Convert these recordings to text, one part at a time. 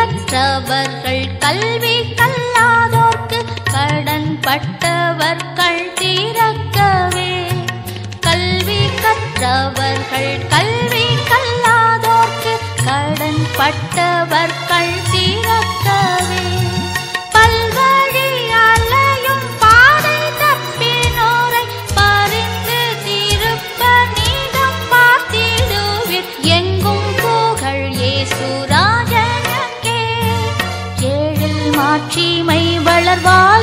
கற்றவர்கள் கல்வி கல்லாதோர்க்கு கடன் பட்டவர் கள் தீரக்கவே கல்வி கற்றவர்கள் கல்வி கல்லாதோர்க்கு கடன் பட்டவர் கள் var.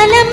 காலம்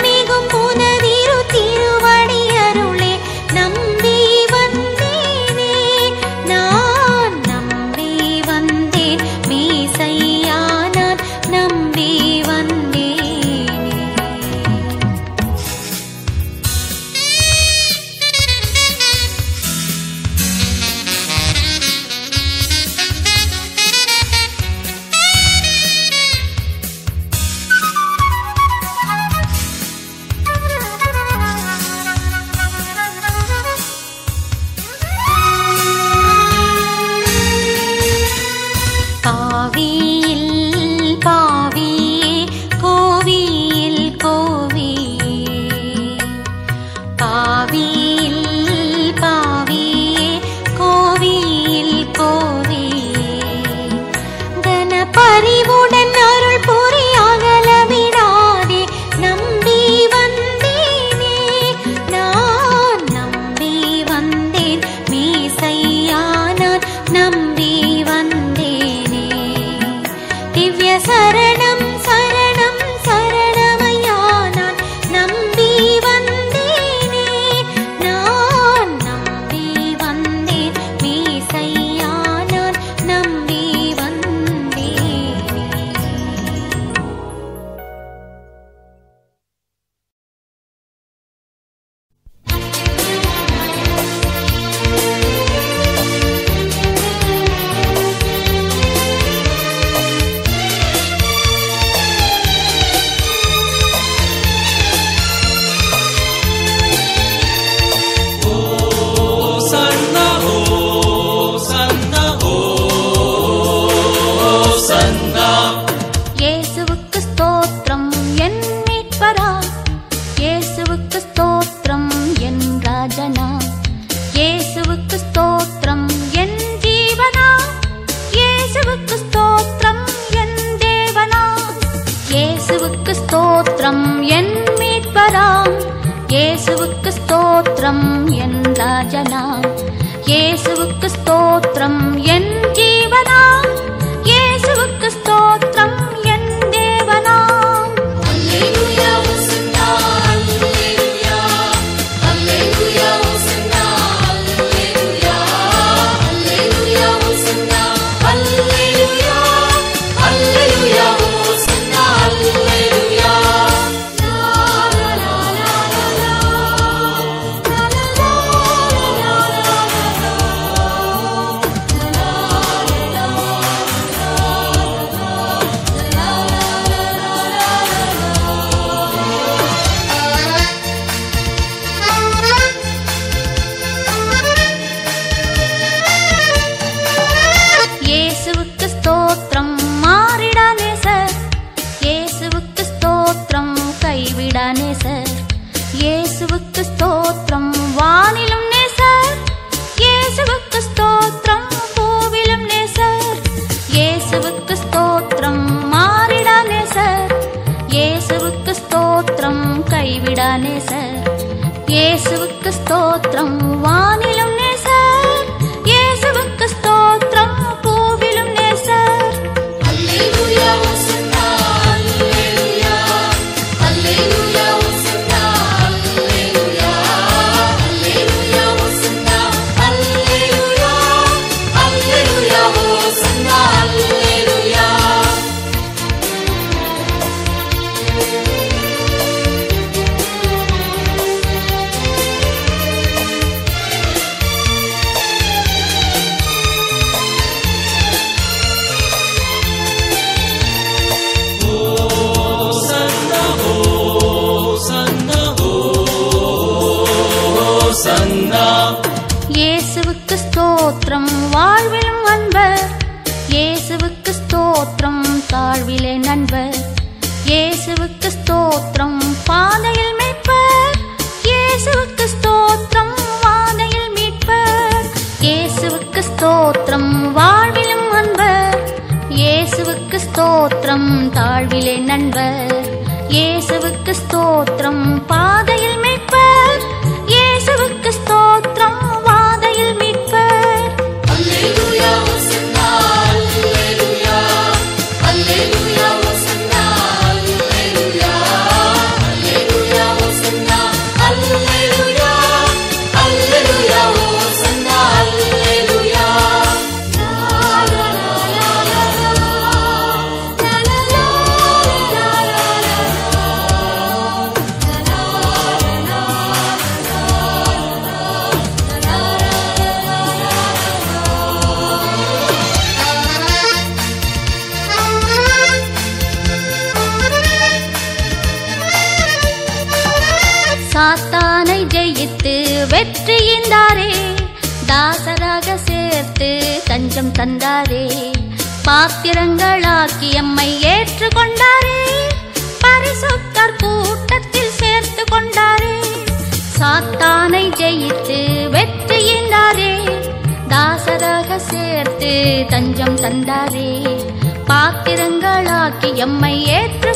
தந்தாரே. பாத்திரங்களாக்கி எம்மை ஏற்று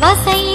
você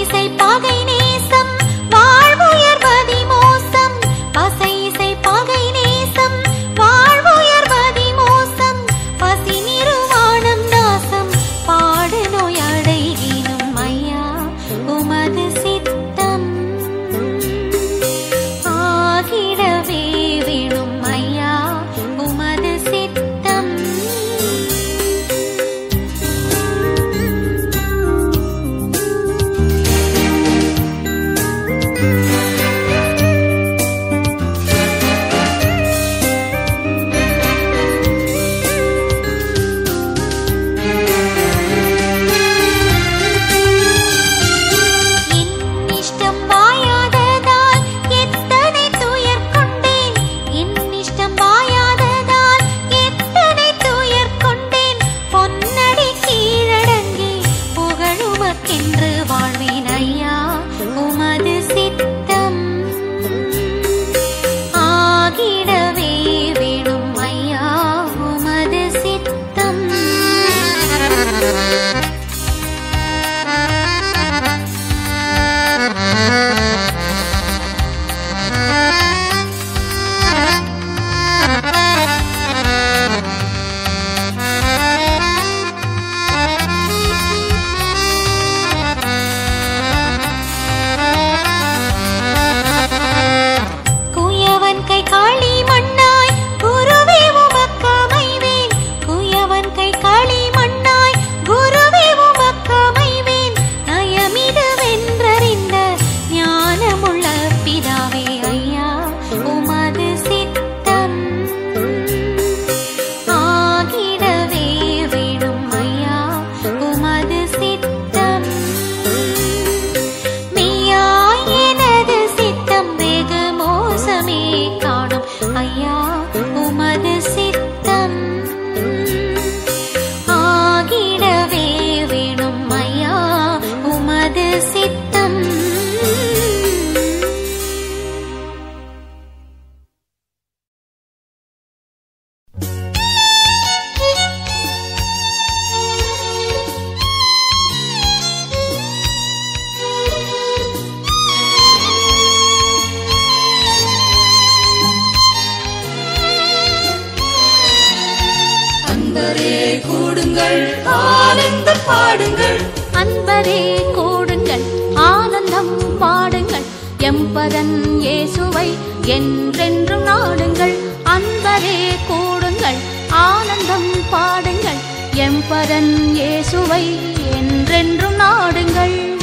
அன்பரே கூடுங்கள். ஆனந்தம் பாடுங்கள். எம்பரன் இயேசுவை என்றென்றும் நாடுங்கள். அன்பரே கூடுங்கள். ஆனந்தம் பாடுங்கள். எம்பரன் இயேசுவை என்றென்றும் நாடுங்கள்.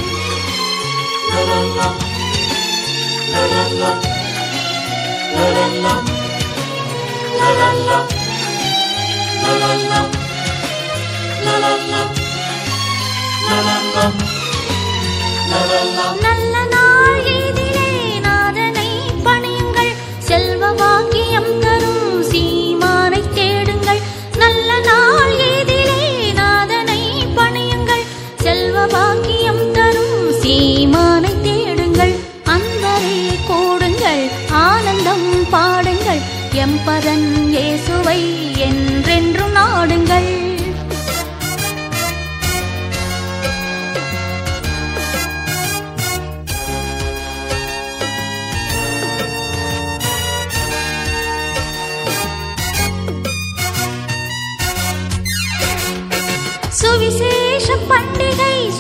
la la la. La la la.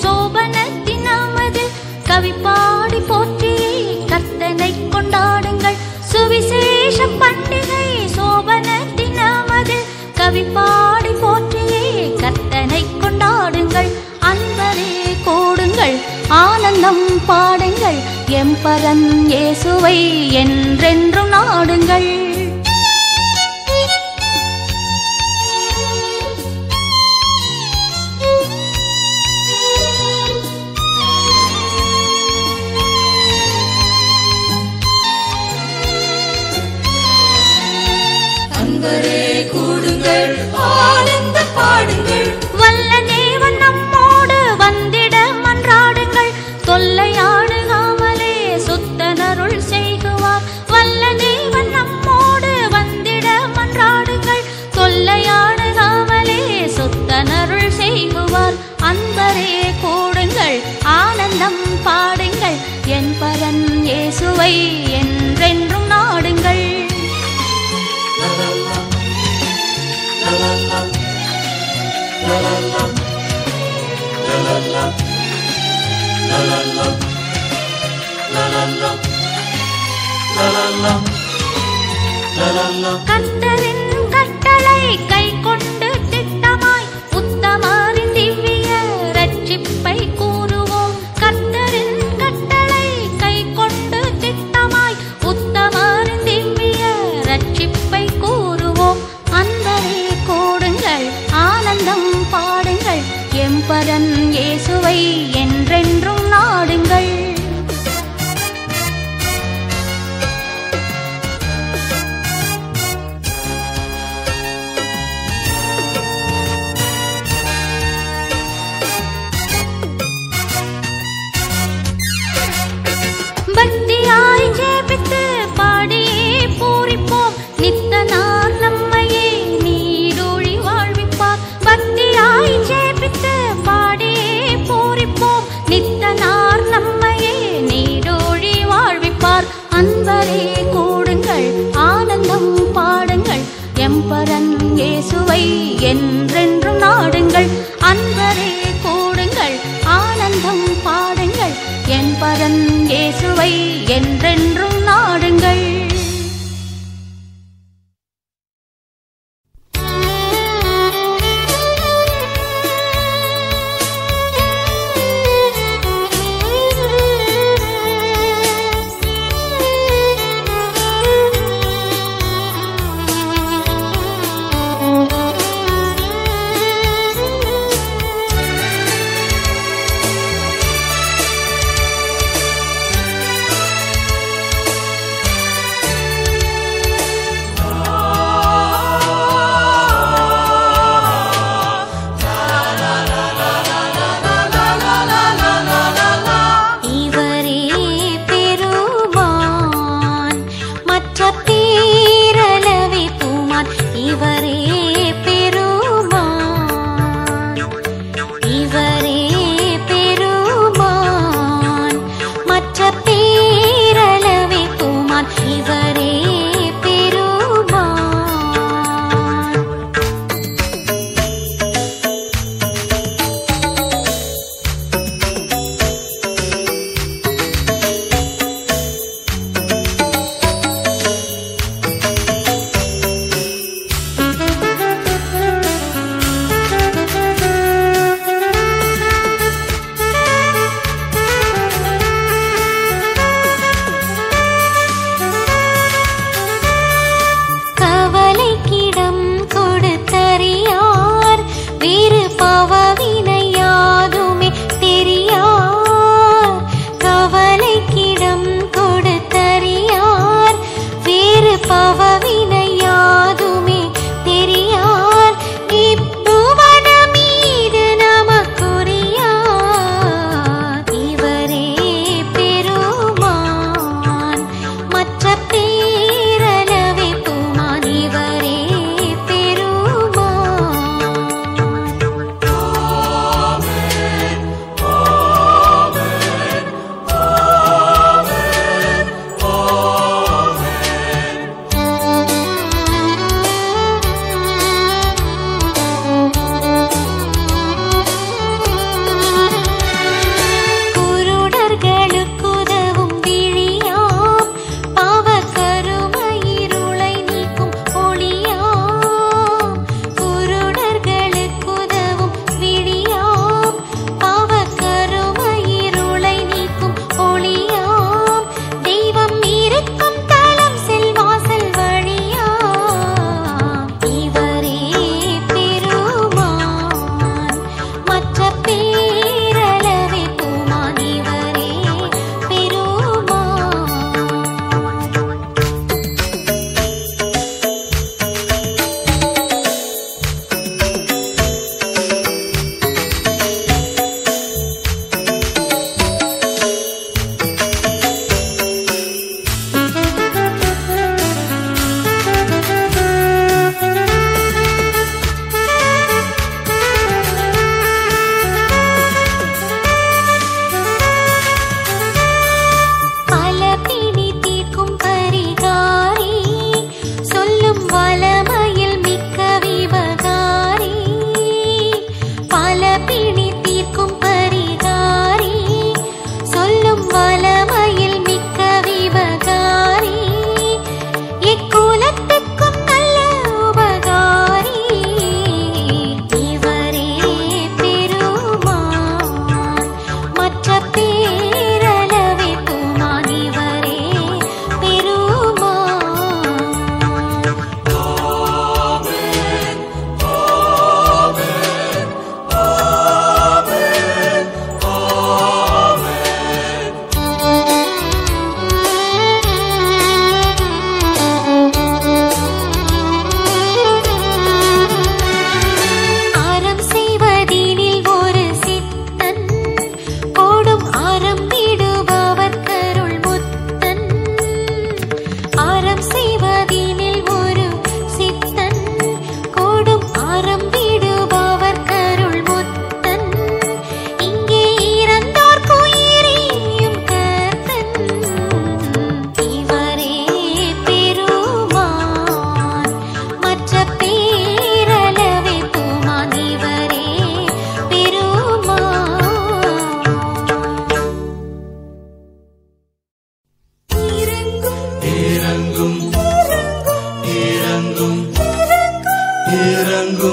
சோபனத்தின் நமது கவி போற்றியே கர்த்தனை கொண்டாடுங்கள். சுவிசேஷ பண்டிகை சோபனத்தின் நமது கவி போற்றியே கர்த்தனை கொண்டாடுங்கள். அன்பரே கூடுங்கள் ஆனந்தம் பாடுங்கள். எம்பரன் இயேசுவை என்றென்றும் நாடுங்கள். கர்த்தரின் கட்டளை கை கொண்டு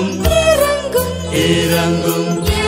irangum irangum irangum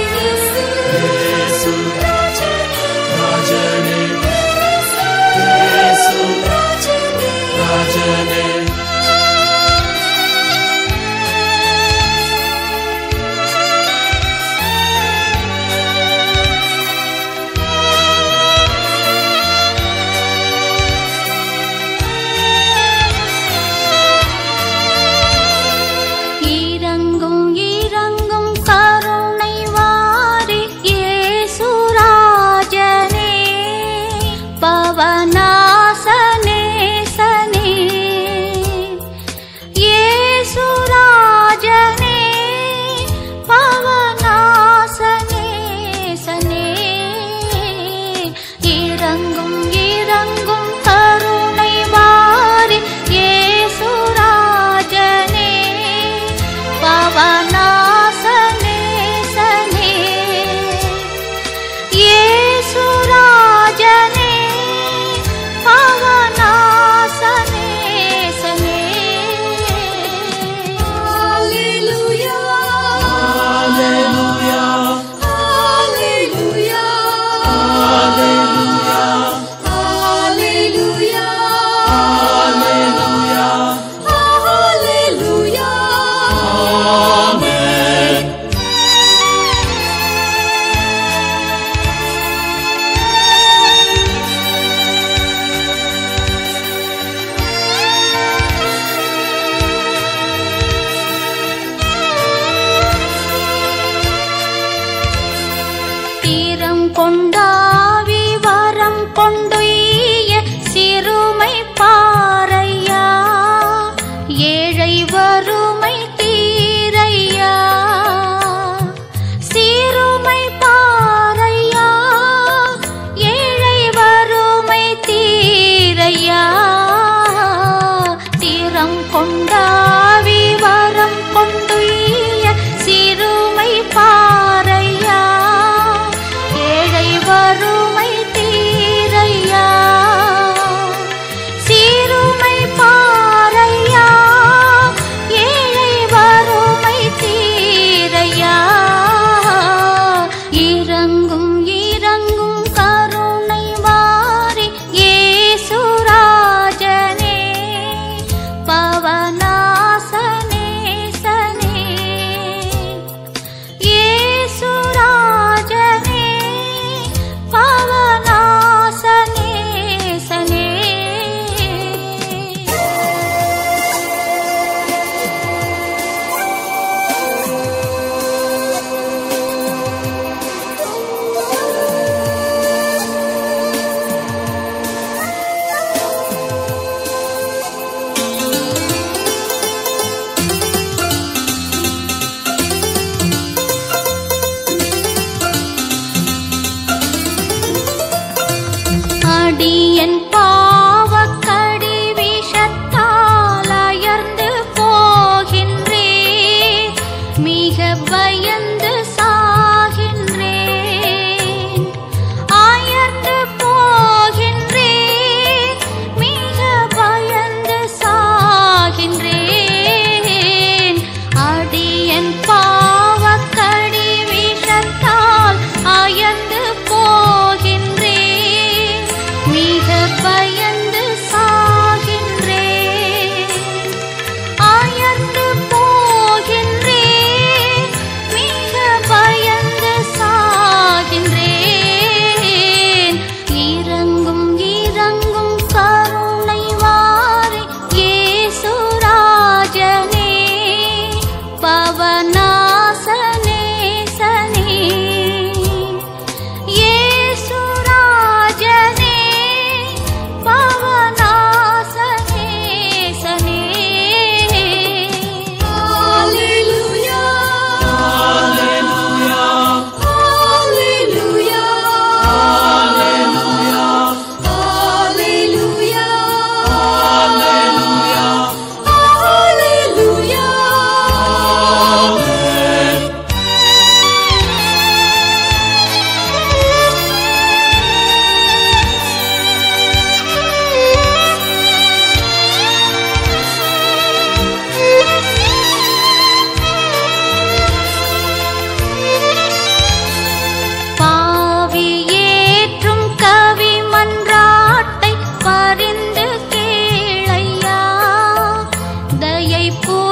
को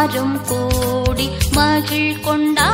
எல்லாரும் கூடி மகிழ் கொண்டா